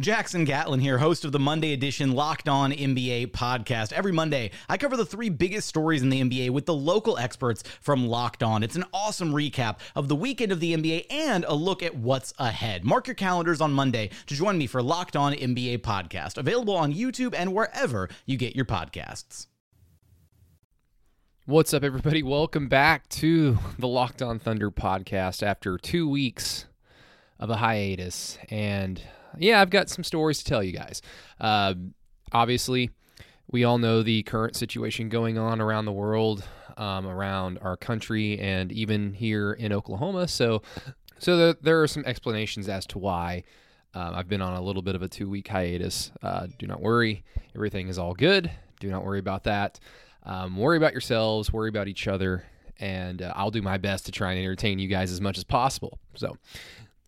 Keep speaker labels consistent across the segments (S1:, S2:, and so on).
S1: Jackson Gatlin here, host of the Monday edition Locked On NBA podcast. Every Monday, I cover the three biggest stories in the NBA with the local experts from Locked On. It's an awesome recap of the weekend of the NBA and a look at what's ahead. Mark your calendars on Monday to join me for Locked On NBA podcast, available on YouTube and wherever you get your podcasts.
S2: What's up, everybody? Welcome back to the Locked On Thunder podcast after two weeks of a hiatus. And yeah, I've got some stories to tell you guys. Uh, obviously, we all know the current situation going on around the world, um, around our country, and even here in Oklahoma. So, so the, there are some explanations as to why. Uh, I've been on a little bit of a two week hiatus. Uh, do not worry. Everything is all good. Do not worry about that. Um, worry about yourselves, worry about each other, and uh, I'll do my best to try and entertain you guys as much as possible. So,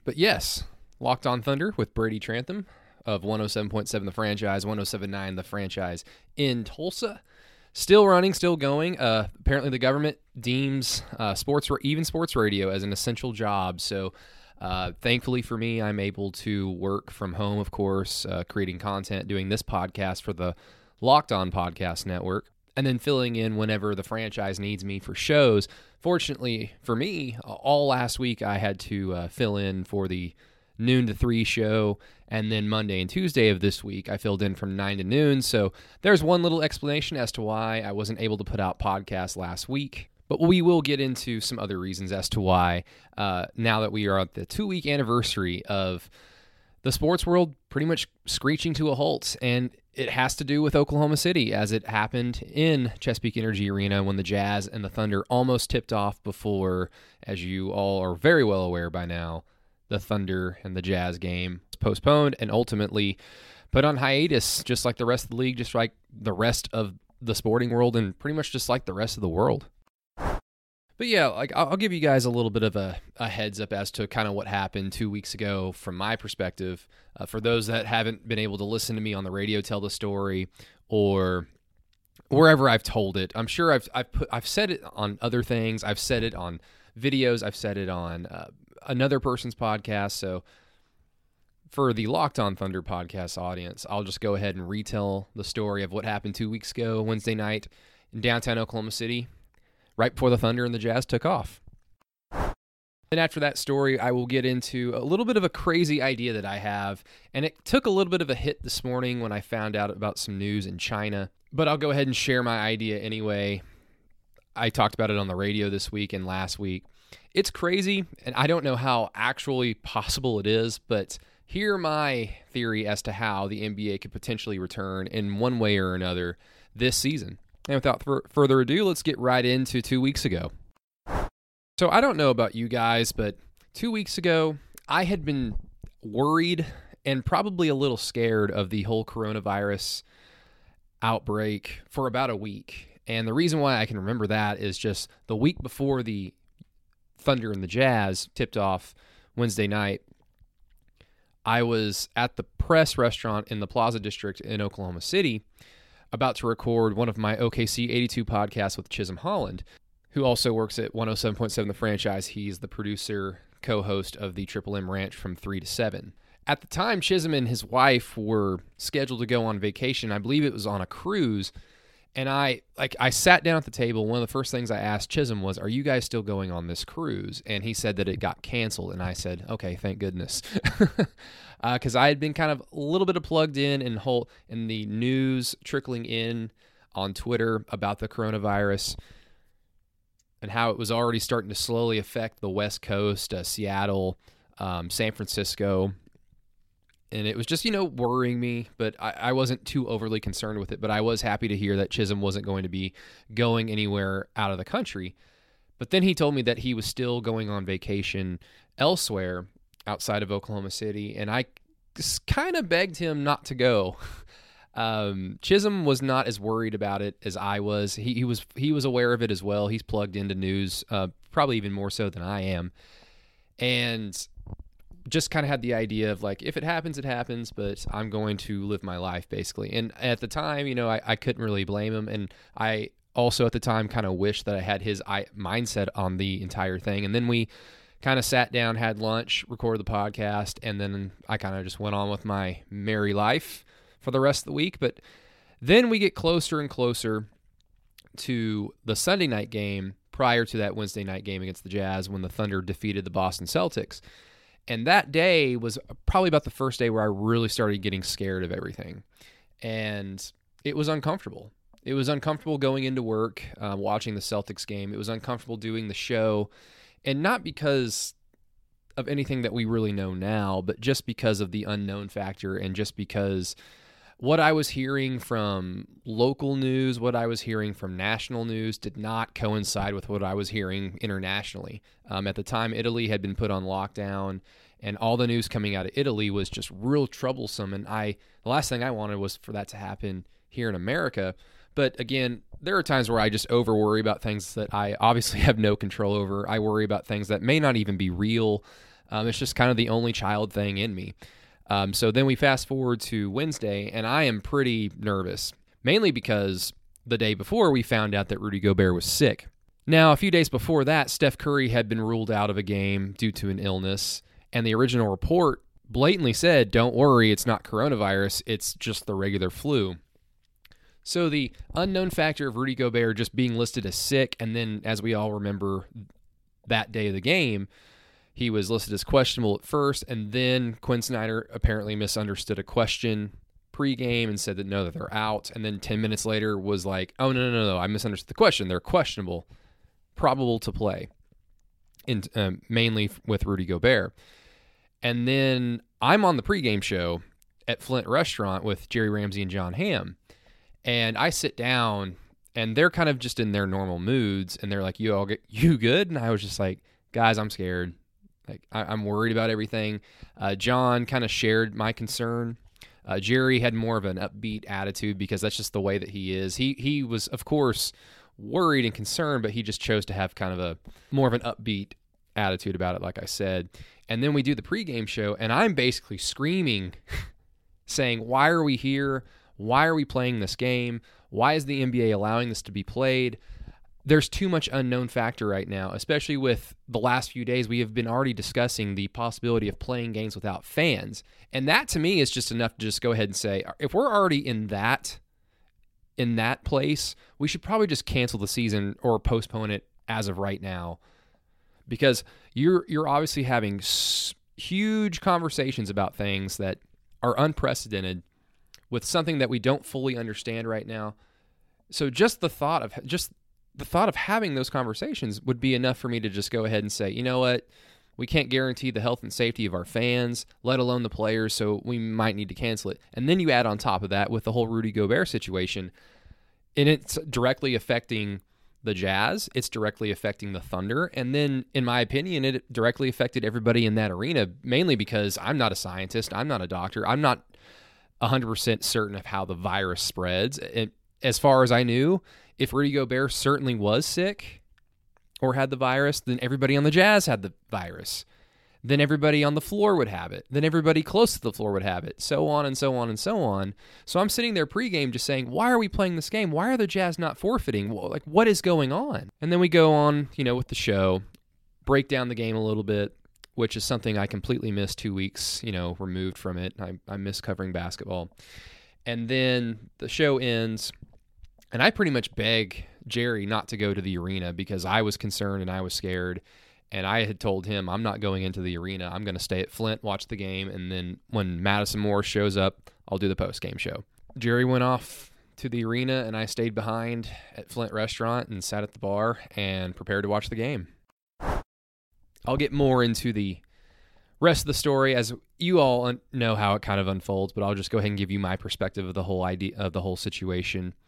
S2: but yes, Locked on Thunder with Brady Trantham of 107.7 The Franchise, 107.9 The Franchise in Tulsa. Still running, still going. Uh, apparently, the government deems uh, sports, even sports radio, as an essential job. So, uh, thankfully for me, I'm able to work from home, of course, uh, creating content, doing this podcast for the Locked On Podcast Network, and then filling in whenever the franchise needs me for shows. Fortunately for me, all last week I had to uh, fill in for the noon to three show. And then Monday and Tuesday of this week, I filled in from nine to noon. So there's one little explanation as to why I wasn't able to put out podcasts last week. But we will get into some other reasons as to why uh, now that we are at the two week anniversary of the sports world pretty much screeching to a halt. And it has to do with Oklahoma City as it happened in Chesapeake Energy Arena when the Jazz and the Thunder almost tipped off before, as you all are very well aware by now, the Thunder and the Jazz game was postponed and ultimately put on hiatus, just like the rest of the league, just like the rest of the sporting world, and pretty much just like the rest of the world. But yeah, like I'll give you guys a little bit of a, a heads up as to kind of what happened two weeks ago from my perspective. Uh, for those that haven't been able to listen to me on the radio tell the story or wherever I've told it, I'm sure I've I've put I've said it on other things. I've said it on videos. I've said it on uh, another person's podcast. So for the Locked On Thunder podcast audience, I'll just go ahead and retell the story of what happened two weeks ago, Wednesday night in downtown Oklahoma City, right before the Thunder and the Jazz took off. And after that story, I will get into a little bit of a crazy idea that I have. And it took a little bit of a hit this morning when I found out about some news in China. But I'll go ahead and share my idea anyway. I talked about it on the radio this week and last week. It's crazy, and I don't know how actually possible it is, but hear my theory as to how the NBA could potentially return in one way or another this season. And without further ado, let's get right into two weeks ago. So I don't know about you guys, but two weeks ago, I had been worried and probably a little scared of the whole coronavirus outbreak for about a week. And the reason why I can remember that is just the week before the Thunder and the Jazz tipped off Wednesday night, I was at the press restaurant in the Plaza District in Oklahoma City about to record one of my OKC 82 podcasts with Chisholm Holland, who also works at 107.7 The Franchise. He's the producer, co host of the Triple M Ranch from 3 to 7. At the time, Chisholm and his wife were scheduled to go on vacation. I believe it was on a cruise and I like I sat down at the table. One of the first things I asked Chisholm was, "Are you guys still going on this cruise?" And he said that it got canceled. And I said, "Okay, thank goodness," because uh, I had been kind of a little bit of plugged in and whole in the news trickling in on Twitter about the coronavirus and how it was already starting to slowly affect the West Coast, uh, Seattle, um, San Francisco, and it was just you know worrying me. But I, I wasn't too overly concerned with it. But I was happy to hear that Chisholm wasn't going to be going anywhere out of the country. But then he told me that he was still going on vacation elsewhere outside of Oklahoma City, and I kind of begged him not to go. Um, Chisholm was not as worried about it as I was. He, he was he was aware of it as well. He's plugged into news, uh, probably even more so than I am, and just kind of had the idea of like, if it happens, it happens. But I'm going to live my life basically. And at the time, you know, I, I couldn't really blame him, and I also at the time kind of wished that I had his mindset on the entire thing. And then we kind of sat down, had lunch, recorded the podcast, and then I kind of just went on with my merry life for the rest of the week. But then we get closer and closer to the Sunday night game prior to that Wednesday night game against the Jazz when the Thunder defeated the Boston Celtics. And that day was probably about the first day where I really started getting scared of everything. And it was uncomfortable. It was uncomfortable going into work, uh, watching the Celtics game. It was uncomfortable doing the show. And not because of anything that we really know now, but just because of the unknown factor and just because what I was hearing from local news, what I was hearing from national news did not coincide with what I was hearing internationally. Um, at the time, Italy had been put on lockdown, and all the news coming out of Italy was just real troublesome. And I, the last thing I wanted was for that to happen here in America. But again, there are times where I just over worry about things that I obviously have no control over. I worry about things that may not even be real. Um, it's just kind of the only child thing in me. Um, so then we fast forward to Wednesday, and I am pretty nervous, mainly because the day before we found out that Rudy Gobert was sick. Now, a few days before that, Steph Curry had been ruled out of a game due to an illness, and the original report blatantly said, Don't worry, it's not coronavirus, it's just the regular flu. So the unknown factor of Rudy Gobert just being listed as sick, and then, as we all remember, that day of the game, he was listed as questionable at first, and then Quin Snyder apparently misunderstood a question pregame and said that no, that they're out. And then 10 minutes later was like, oh, no, no, no, no, I misunderstood the question. They're questionable, probable to play, in, um, mainly with Rudy Gobert. And then I'm on the pregame show at Flint Restaurant with Jerry Ramsey and John Hamm. And I sit down and they're kind of just in their normal moods and they're like, you all get, you good? And I was just like, guys, I'm scared. Like I, am worried about everything. Uh, Jon kind of shared my concern. Uh, Jerry had more of an upbeat attitude because that's just the way that he is. He he was of course worried and concerned, but he just chose to have kind of a more of an upbeat attitude about it, like I said. And then we do the pregame show, and I'm basically screaming, saying, "Why are we here? Why are we playing this game? Why is the NBA allowing this to be played?" There's too much unknown factor right now, especially with the last few days. We have been already discussing the possibility of playing games without fans. And that to me is just enough to just go ahead and say, uh, if we're already in that in that place, we should probably just cancel the season or postpone it as of right now. Because you're you're obviously having huge conversations about things that are unprecedented with something that we don't fully understand right now. So just the thought of just the thought of having those conversations would be enough for me to just go ahead and say, you know what, we can't guarantee the health and safety of our fans, let alone the players, so we might need to cancel it. And then you add on top of that with the whole Rudy Gobert situation, and it's directly affecting the Jazz, it's directly affecting the Thunder, and then, in my opinion, it directly affected everybody in that arena, mainly because I'm not a scientist, I'm not a doctor, I'm not 100% certain of how the virus spreads. It, as far as I knew, if Rudy Gobert certainly was sick or had the virus, then everybody on the Jazz had the virus. Then everybody on the floor would have it. Then everybody close to the floor would have it. So on and so on and so on. So I'm sitting there pregame just saying, why are we playing this game? Why are the Jazz not forfeiting? Like, what is going on? And then we go on, you know, with the show, break down the game a little bit, which is something I completely missed two weeks, you know, removed from it. I, I miss covering basketball. And then the show ends. And I pretty much beg Jerry not to go to the arena because I was concerned and I was scared. And I had told him, I'm not going into the arena. I'm going to stay at Flint, watch the game. And then when Madison Moore shows up, I'll do the post game show. Jerry went off to the arena and I stayed behind at Flint Restaurant and sat at the bar and prepared to watch the game. I'll get more into the rest of the story, as you all know how it kind of unfolds, but I'll just go ahead and give you my perspective of the whole idea of the whole situation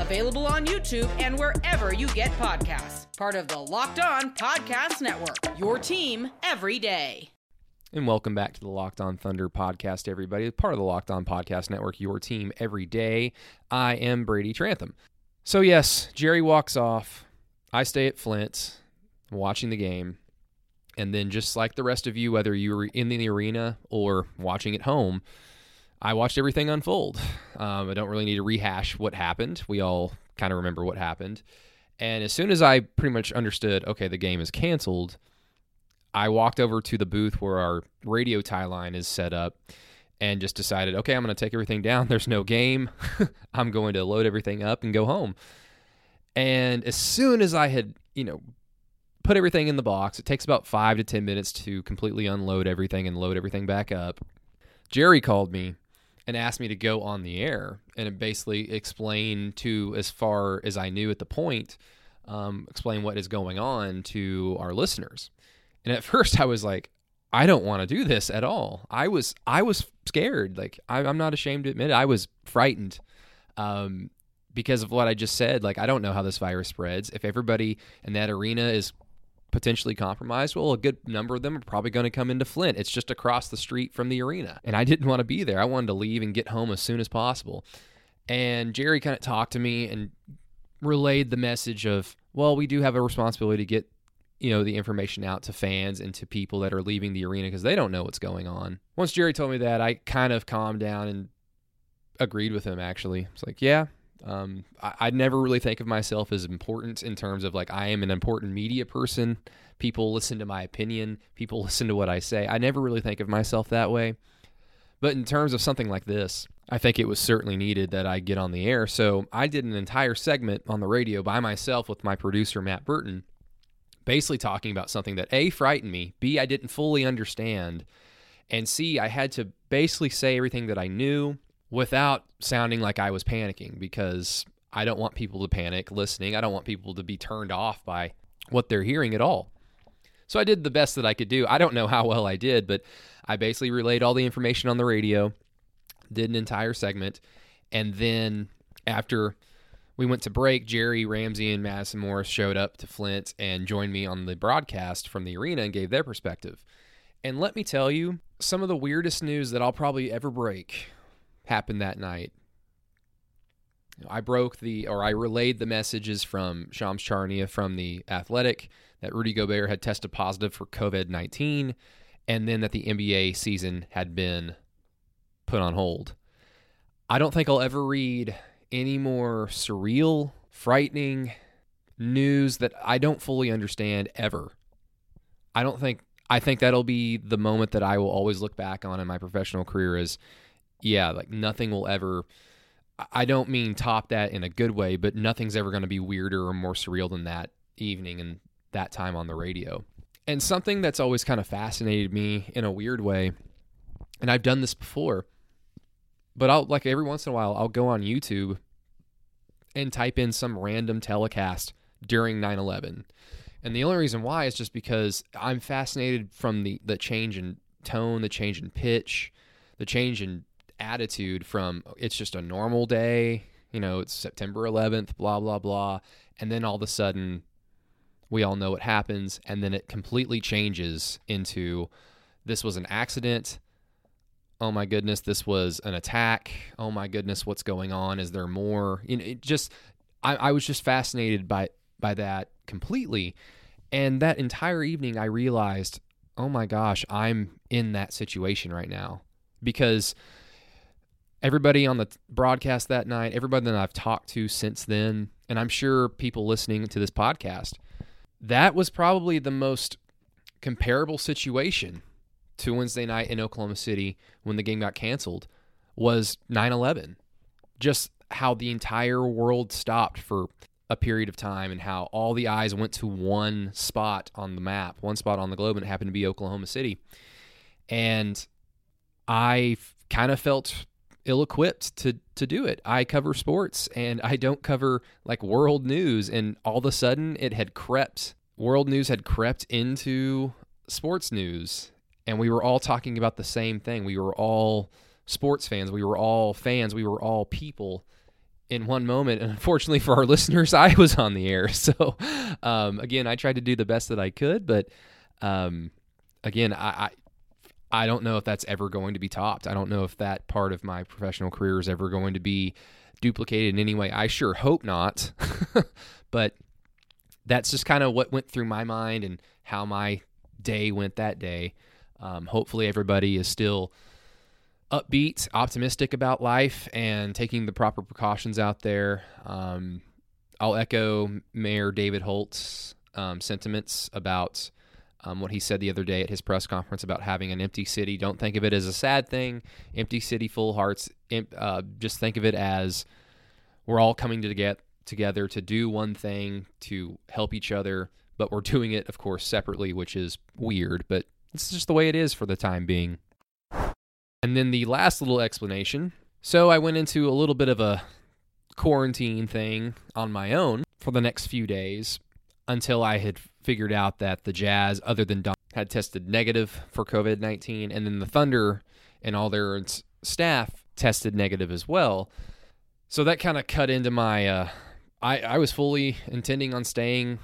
S3: available on YouTube and wherever you get podcasts. Part of the Locked On Podcast Network. Your team every day.
S2: And welcome back to the Locked On Thunder podcast, everybody. Part of the Locked On Podcast Network, your team every day. I am Brady Trantham. So, yes, Jerry walks off. I stay at Flint watching the game. And then, just like the rest of you, whether you were in the arena or watching at home, I watched everything unfold. Um, I don't really need to rehash what happened. We all kind of remember what happened. And as soon as I pretty much understood, okay, the game is canceled, I walked over to the booth where our radio tie line is set up and just decided, okay, I'm going to take everything down. There's no game. I'm going to load everything up and go home. And as soon as I had, you know, put everything in the box, it takes about five to 10 minutes to completely unload everything and load everything back up. Jerry called me and asked me to go on the air and basically explain to as far as I knew at the point, um, explain what is going on to our listeners. And at first, I was like, I don't want to do this at all. I was I was scared. Like I, am not ashamed to admit it. I was frightened um, because of what I just said. Like I don't know how this virus spreads. If everybody in that arena is potentially compromised, well, a good number of them are probably going to come into Flint. It's just across the street from the arena. And I didn't want to be there. I wanted to leave and get home as soon as possible. And Jerry kind of talked to me and relayed the message of, well, we do have a responsibility to get you know the information out to fans and to people that are leaving the arena because they don't know what's going on. Once Jerry told me that, I kind of calmed down and agreed with him. Actually, it's like, yeah, um, I, I'd never really think of myself as important in terms of like I am an important media person. People listen to my opinion. People listen to what I say. I never really think of myself that way. But in terms of something like this, I think it was certainly needed that I get on the air. So I did an entire segment on the radio by myself with my producer, Matt Burton, basically talking about something that A, frightened me, B, I didn't fully understand, and C, I had to basically say everything that I knew without sounding like I was panicking because I don't want people to panic listening. I don't want people to be turned off by what they're hearing at all. So I did the best that I could do. I don't know how well I did, but I basically relayed all the information on the radio, did an entire segment, and then after we went to break. Jerry Ramsey and Madison Morris showed up to Flint and joined me on the broadcast from the arena and gave their perspective. And let me tell you, some of the weirdest news that I'll probably ever break happened that night. I broke the, or I relayed the messages from Shams Charania from the Athletic that Rudy Gobert had tested positive for COVID 19 and then that the NBA season had been put on hold. I don't think I'll ever read any more surreal, frightening news that I don't fully understand ever. I don't think I think that'll be the moment that I will always look back on in my professional career as yeah, like nothing will ever I don't mean top that in a good way, but nothing's ever going to be weirder or more surreal than that evening and that time on the radio. And something that's always kind of fascinated me in a weird way, and I've done this before, but I'll like every once in a while I'll go on YouTube and type in some random telecast during 9/11. And the only reason why is just because I'm fascinated from the the change in tone, the change in pitch, the change in attitude from it's just a normal day, you know, it's September 11th, blah blah blah, and then all of a sudden we all know what happens and then it completely changes into this was an accident oh my goodness, this was an attack. Oh my goodness, what's going on? Is there more? You know, it just I, I was just fascinated by by that completely. And that entire evening I realized, oh my gosh, I'm in that situation right now. Because everybody on the broadcast that night, everybody that I've talked to since then, and I'm sure people listening to this podcast, that was probably the most comparable situation to Wednesday night in Oklahoma City when the game got canceled was 9 11. Just how the entire world stopped for a period of time and how all the eyes went to one spot on the map, one spot on the globe, and it happened to be Oklahoma City. And I kind of felt ill equipped to to do it. I cover sports and I don't cover like world news and all of a sudden it had crept world news had crept into sports news and we were all talking about the same thing. We were all sports fans, we were all fans, we were all people in one moment. And unfortunately for our listeners, I was on the air. So um, again, I tried to do the best that I could, but um, again, I, I I don't know if that's ever going to be topped. I don't know if that part of my professional career is ever going to be duplicated in any way. I sure hope not. but that's just kind of what went through my mind and how my day went that day. Um, hopefully, everybody is still upbeat, optimistic about life, and taking the proper precautions out there. Um, I'll echo Mayor David Holt's um, sentiments about um, what he said the other day at his press conference about having an empty city. Don't think of it as a sad thing. Empty city, full hearts. Uh, just think of it as we're all coming to get together to do one thing to help each other, but we're doing it, of course, separately, which is weird, but it's just the way it is for the time being. And then the last little explanation. So I went into a little bit of a quarantine thing on my own for the next few days until I had figured out that the Jazz, other than Don, had tested negative for COVID 19, and then the Thunder and all their staff tested negative as well. So that kind of cut into my. Uh, I, I was fully intending on staying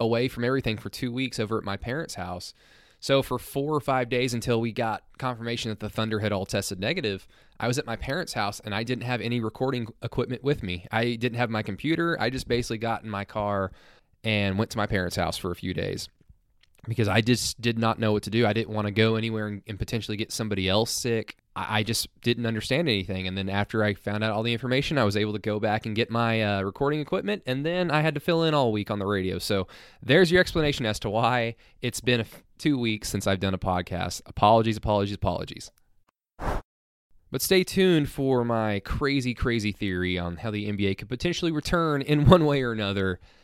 S2: away from everything for two weeks over at my parents' house. So for four or five days until we got confirmation that the Thunder had all tested negative, I was at my parents' house and I didn't have any recording equipment with me. I didn't have my computer. I just basically got in my car and went to my parents' house for a few days because I just did not know what to do. I didn't want to go anywhere and, and potentially get somebody else sick. I, I, just didn't understand anything. And then after I found out all the information, I was able to go back and get my uh, recording equipment. And then I had to fill in all week on the radio. So there's your explanation as to why it's been two weeks since I've done a podcast. Apologies, apologies, apologies. But stay tuned for my crazy, crazy theory on how the NBA could potentially return in one way or another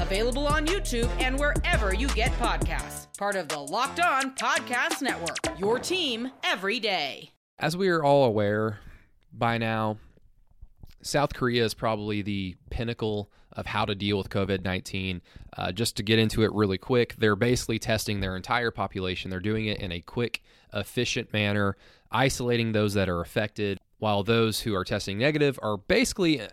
S3: available on YouTube and wherever you get podcasts. Part of the Locked On Podcast Network. Your team every day.
S2: As we are all aware by now, South Korea is probably the pinnacle of how to deal with COVID 19. Uh, just to get into it really quick, they're basically testing their entire population. They're doing it in a quick, efficient manner, isolating those that are affected, while those who are testing negative are basically uh,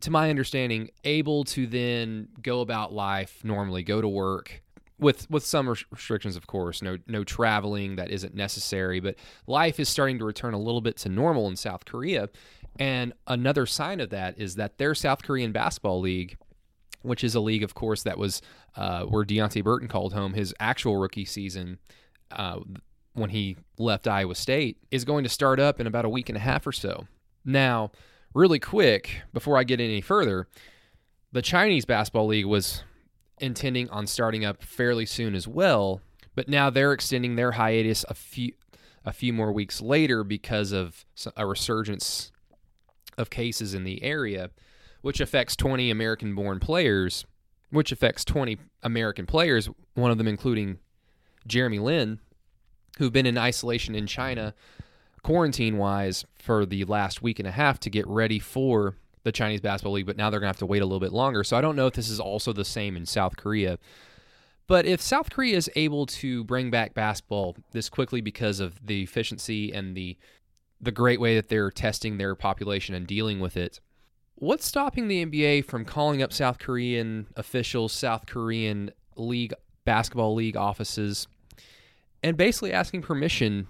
S2: to my understanding, able to then go about life normally, go to work with with some restrictions, of course. No no traveling that isn't necessary, but life is starting to return a little bit to normal in South Korea. And another sign of that is that their South Korean basketball league, which is a league, of course, that was uh, where Deonte Burton called home his actual rookie season. Uh, when he left Iowa State, is going to start up in about a week and a half or so. Now, really quick before I get any further, the Chinese basketball league was intending on starting up fairly soon as well, but now they're extending their hiatus a few a few more weeks later because of a resurgence of cases in the area, which affects 20 American-born players, which affects 20 American players, one of them including Jeremy Lin, who've been in isolation in China quarantine wise for the last week and a half to get ready for the Chinese Basketball League, but now they're going to have to wait a little bit longer. So I don't know if this is also the same in South Korea. But if South Korea is able to bring back basketball this quickly because of the efficiency and the the great way that they're testing their population and dealing with it, what's stopping the NBA from calling up South Korean officials, South Korean league basketball league offices, and basically asking permission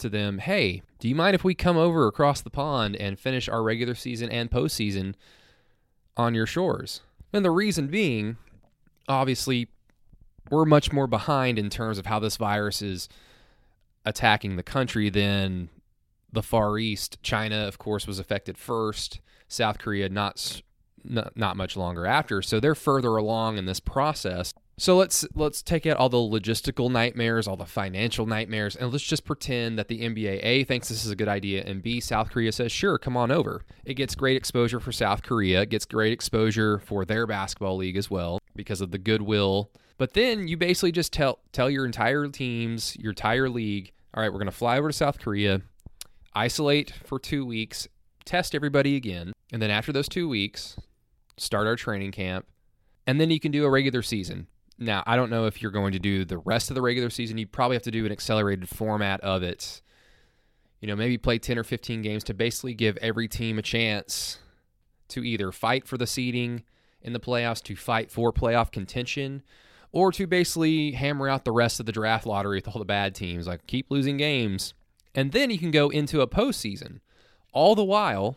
S2: to them, hey, do you mind if we come over across the pond and finish our regular season and postseason on your shores? And the reason being, obviously we're much more behind in terms of how this virus is attacking the country than the Far East. China, of course, was affected first. South Korea, not not, not much longer after. So they're further along in this process. So let's let's take out all the logistical nightmares, all the financial nightmares, and let's just pretend that the NBA A thinks this is a good idea, and B South Korea says, "Sure, come on over." It gets great exposure for South Korea. It gets great exposure for their basketball league as well because of the goodwill. But then you basically just tell tell your entire teams, your entire league, "All right, we're going to fly over to South Korea, isolate for two weeks, test everybody again, and then after those two weeks, start our training camp, and then you can do a regular season." Now, I don't know if you're going to do the rest of the regular season. You probably have to do an accelerated format of it. You know, maybe play 10 or 15 games to basically give every team a chance to either fight for the seeding in the playoffs, to fight for playoff contention, or to basically hammer out the rest of the draft lottery with all the bad teams. Like, keep losing games. And then you can go into a postseason. All the while,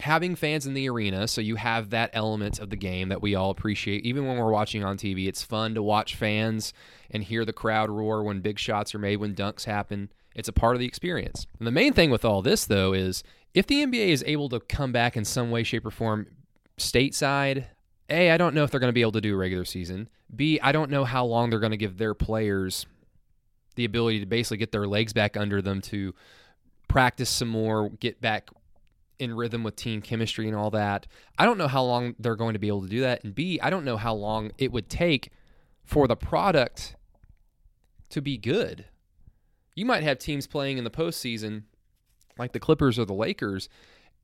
S2: having fans in the arena so you have that element of the game that we all appreciate. Even when we're watching on TV it's fun to watch fans and hear the crowd roar when big shots are made when dunks happen. It's a part of the experience. And the main thing with all this though is if the NBA is able to come back in some way shape or form stateside A I don't know if they're going to be able to do a regular season. B I don't know how long they're going to give their players the ability to basically get their legs back under them to practice some more, get back in rhythm with team chemistry and all that. I don't know how long they're going to be able to do that. And B, I don't know how long it would take for the product to be good. You might have teams playing in the postseason like the Clippers or the Lakers,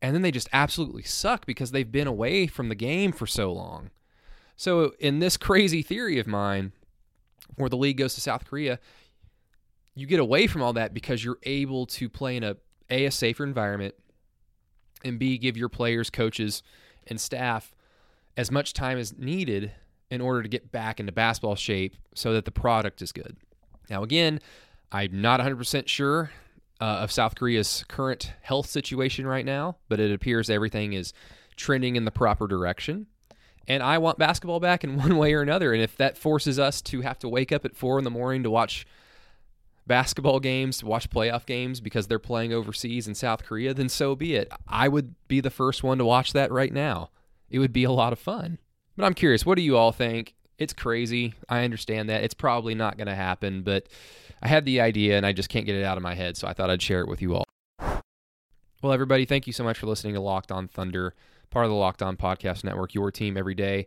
S2: and then they just absolutely suck because they've been away from the game for so long. So, in this crazy theory of mine, where the league goes to South Korea, you get away from all that because you're able to play in a a, a safer environment and B, give your players, coaches, and staff as much time as needed in order to get back into basketball shape so that the product is good. Now, again, I'm not 100% sure uh, of South Korea's current health situation right now, but it appears everything is trending in the proper direction. And I want basketball back in one way or another. And if that forces us to have to wake up at four in the morning to watch basketball games, to watch playoff games because they're playing overseas in South Korea, then so be it. I would be the first one to watch that right now. It would be a lot of fun. But I'm curious, what do you all think? It's crazy. I understand that. It's probably not going to happen, but I had the idea and I just can't get it out of my head, so I thought I'd share it with you all. Well, everybody, thank you so much for listening to Locked On Thunder, part of the Locked On Podcast Network, your team every day.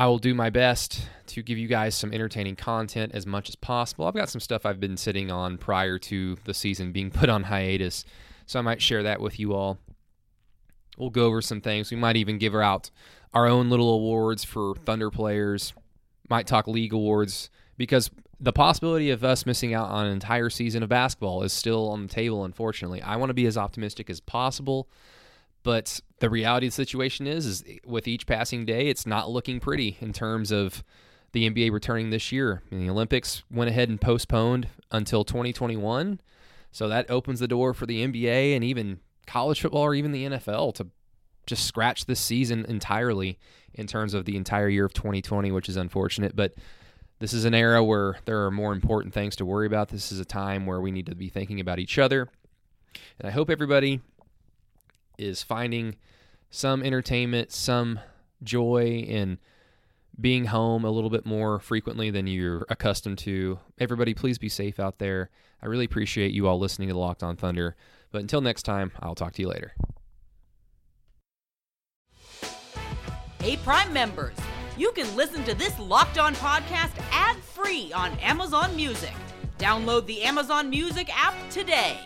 S2: I will do my best to give you guys some entertaining content as much as possible. I've got some stuff I've been sitting on prior to the season being put on hiatus, so I might share that with you all. We'll go over some things. We might even give out our own little awards for Thunder players. Might talk league awards because the possibility of us missing out on an entire season of basketball is still on the table, unfortunately. I want to be as optimistic as possible. But the reality of the situation is, is with each passing day, it's not looking pretty in terms of the NBA returning this year. Mean, the Olympics went ahead and postponed until 2021. So that opens the door for the NBA and even college football or even the NFL to just scratch this season entirely in terms of the entire year of 2020, which is unfortunate. But this is an era where there are more important things to worry about. This is a time where we need to be thinking about each other. And I hope everybody is finding some entertainment, some joy in being home a little bit more frequently than you're accustomed to. Everybody, please be safe out there. I really appreciate you all listening to the Locked On Thunder. But until next time, I'll talk to you later.
S3: Hey, Prime members, you can listen to this Locked On podcast ad free on Amazon Music. Download the Amazon Music app today.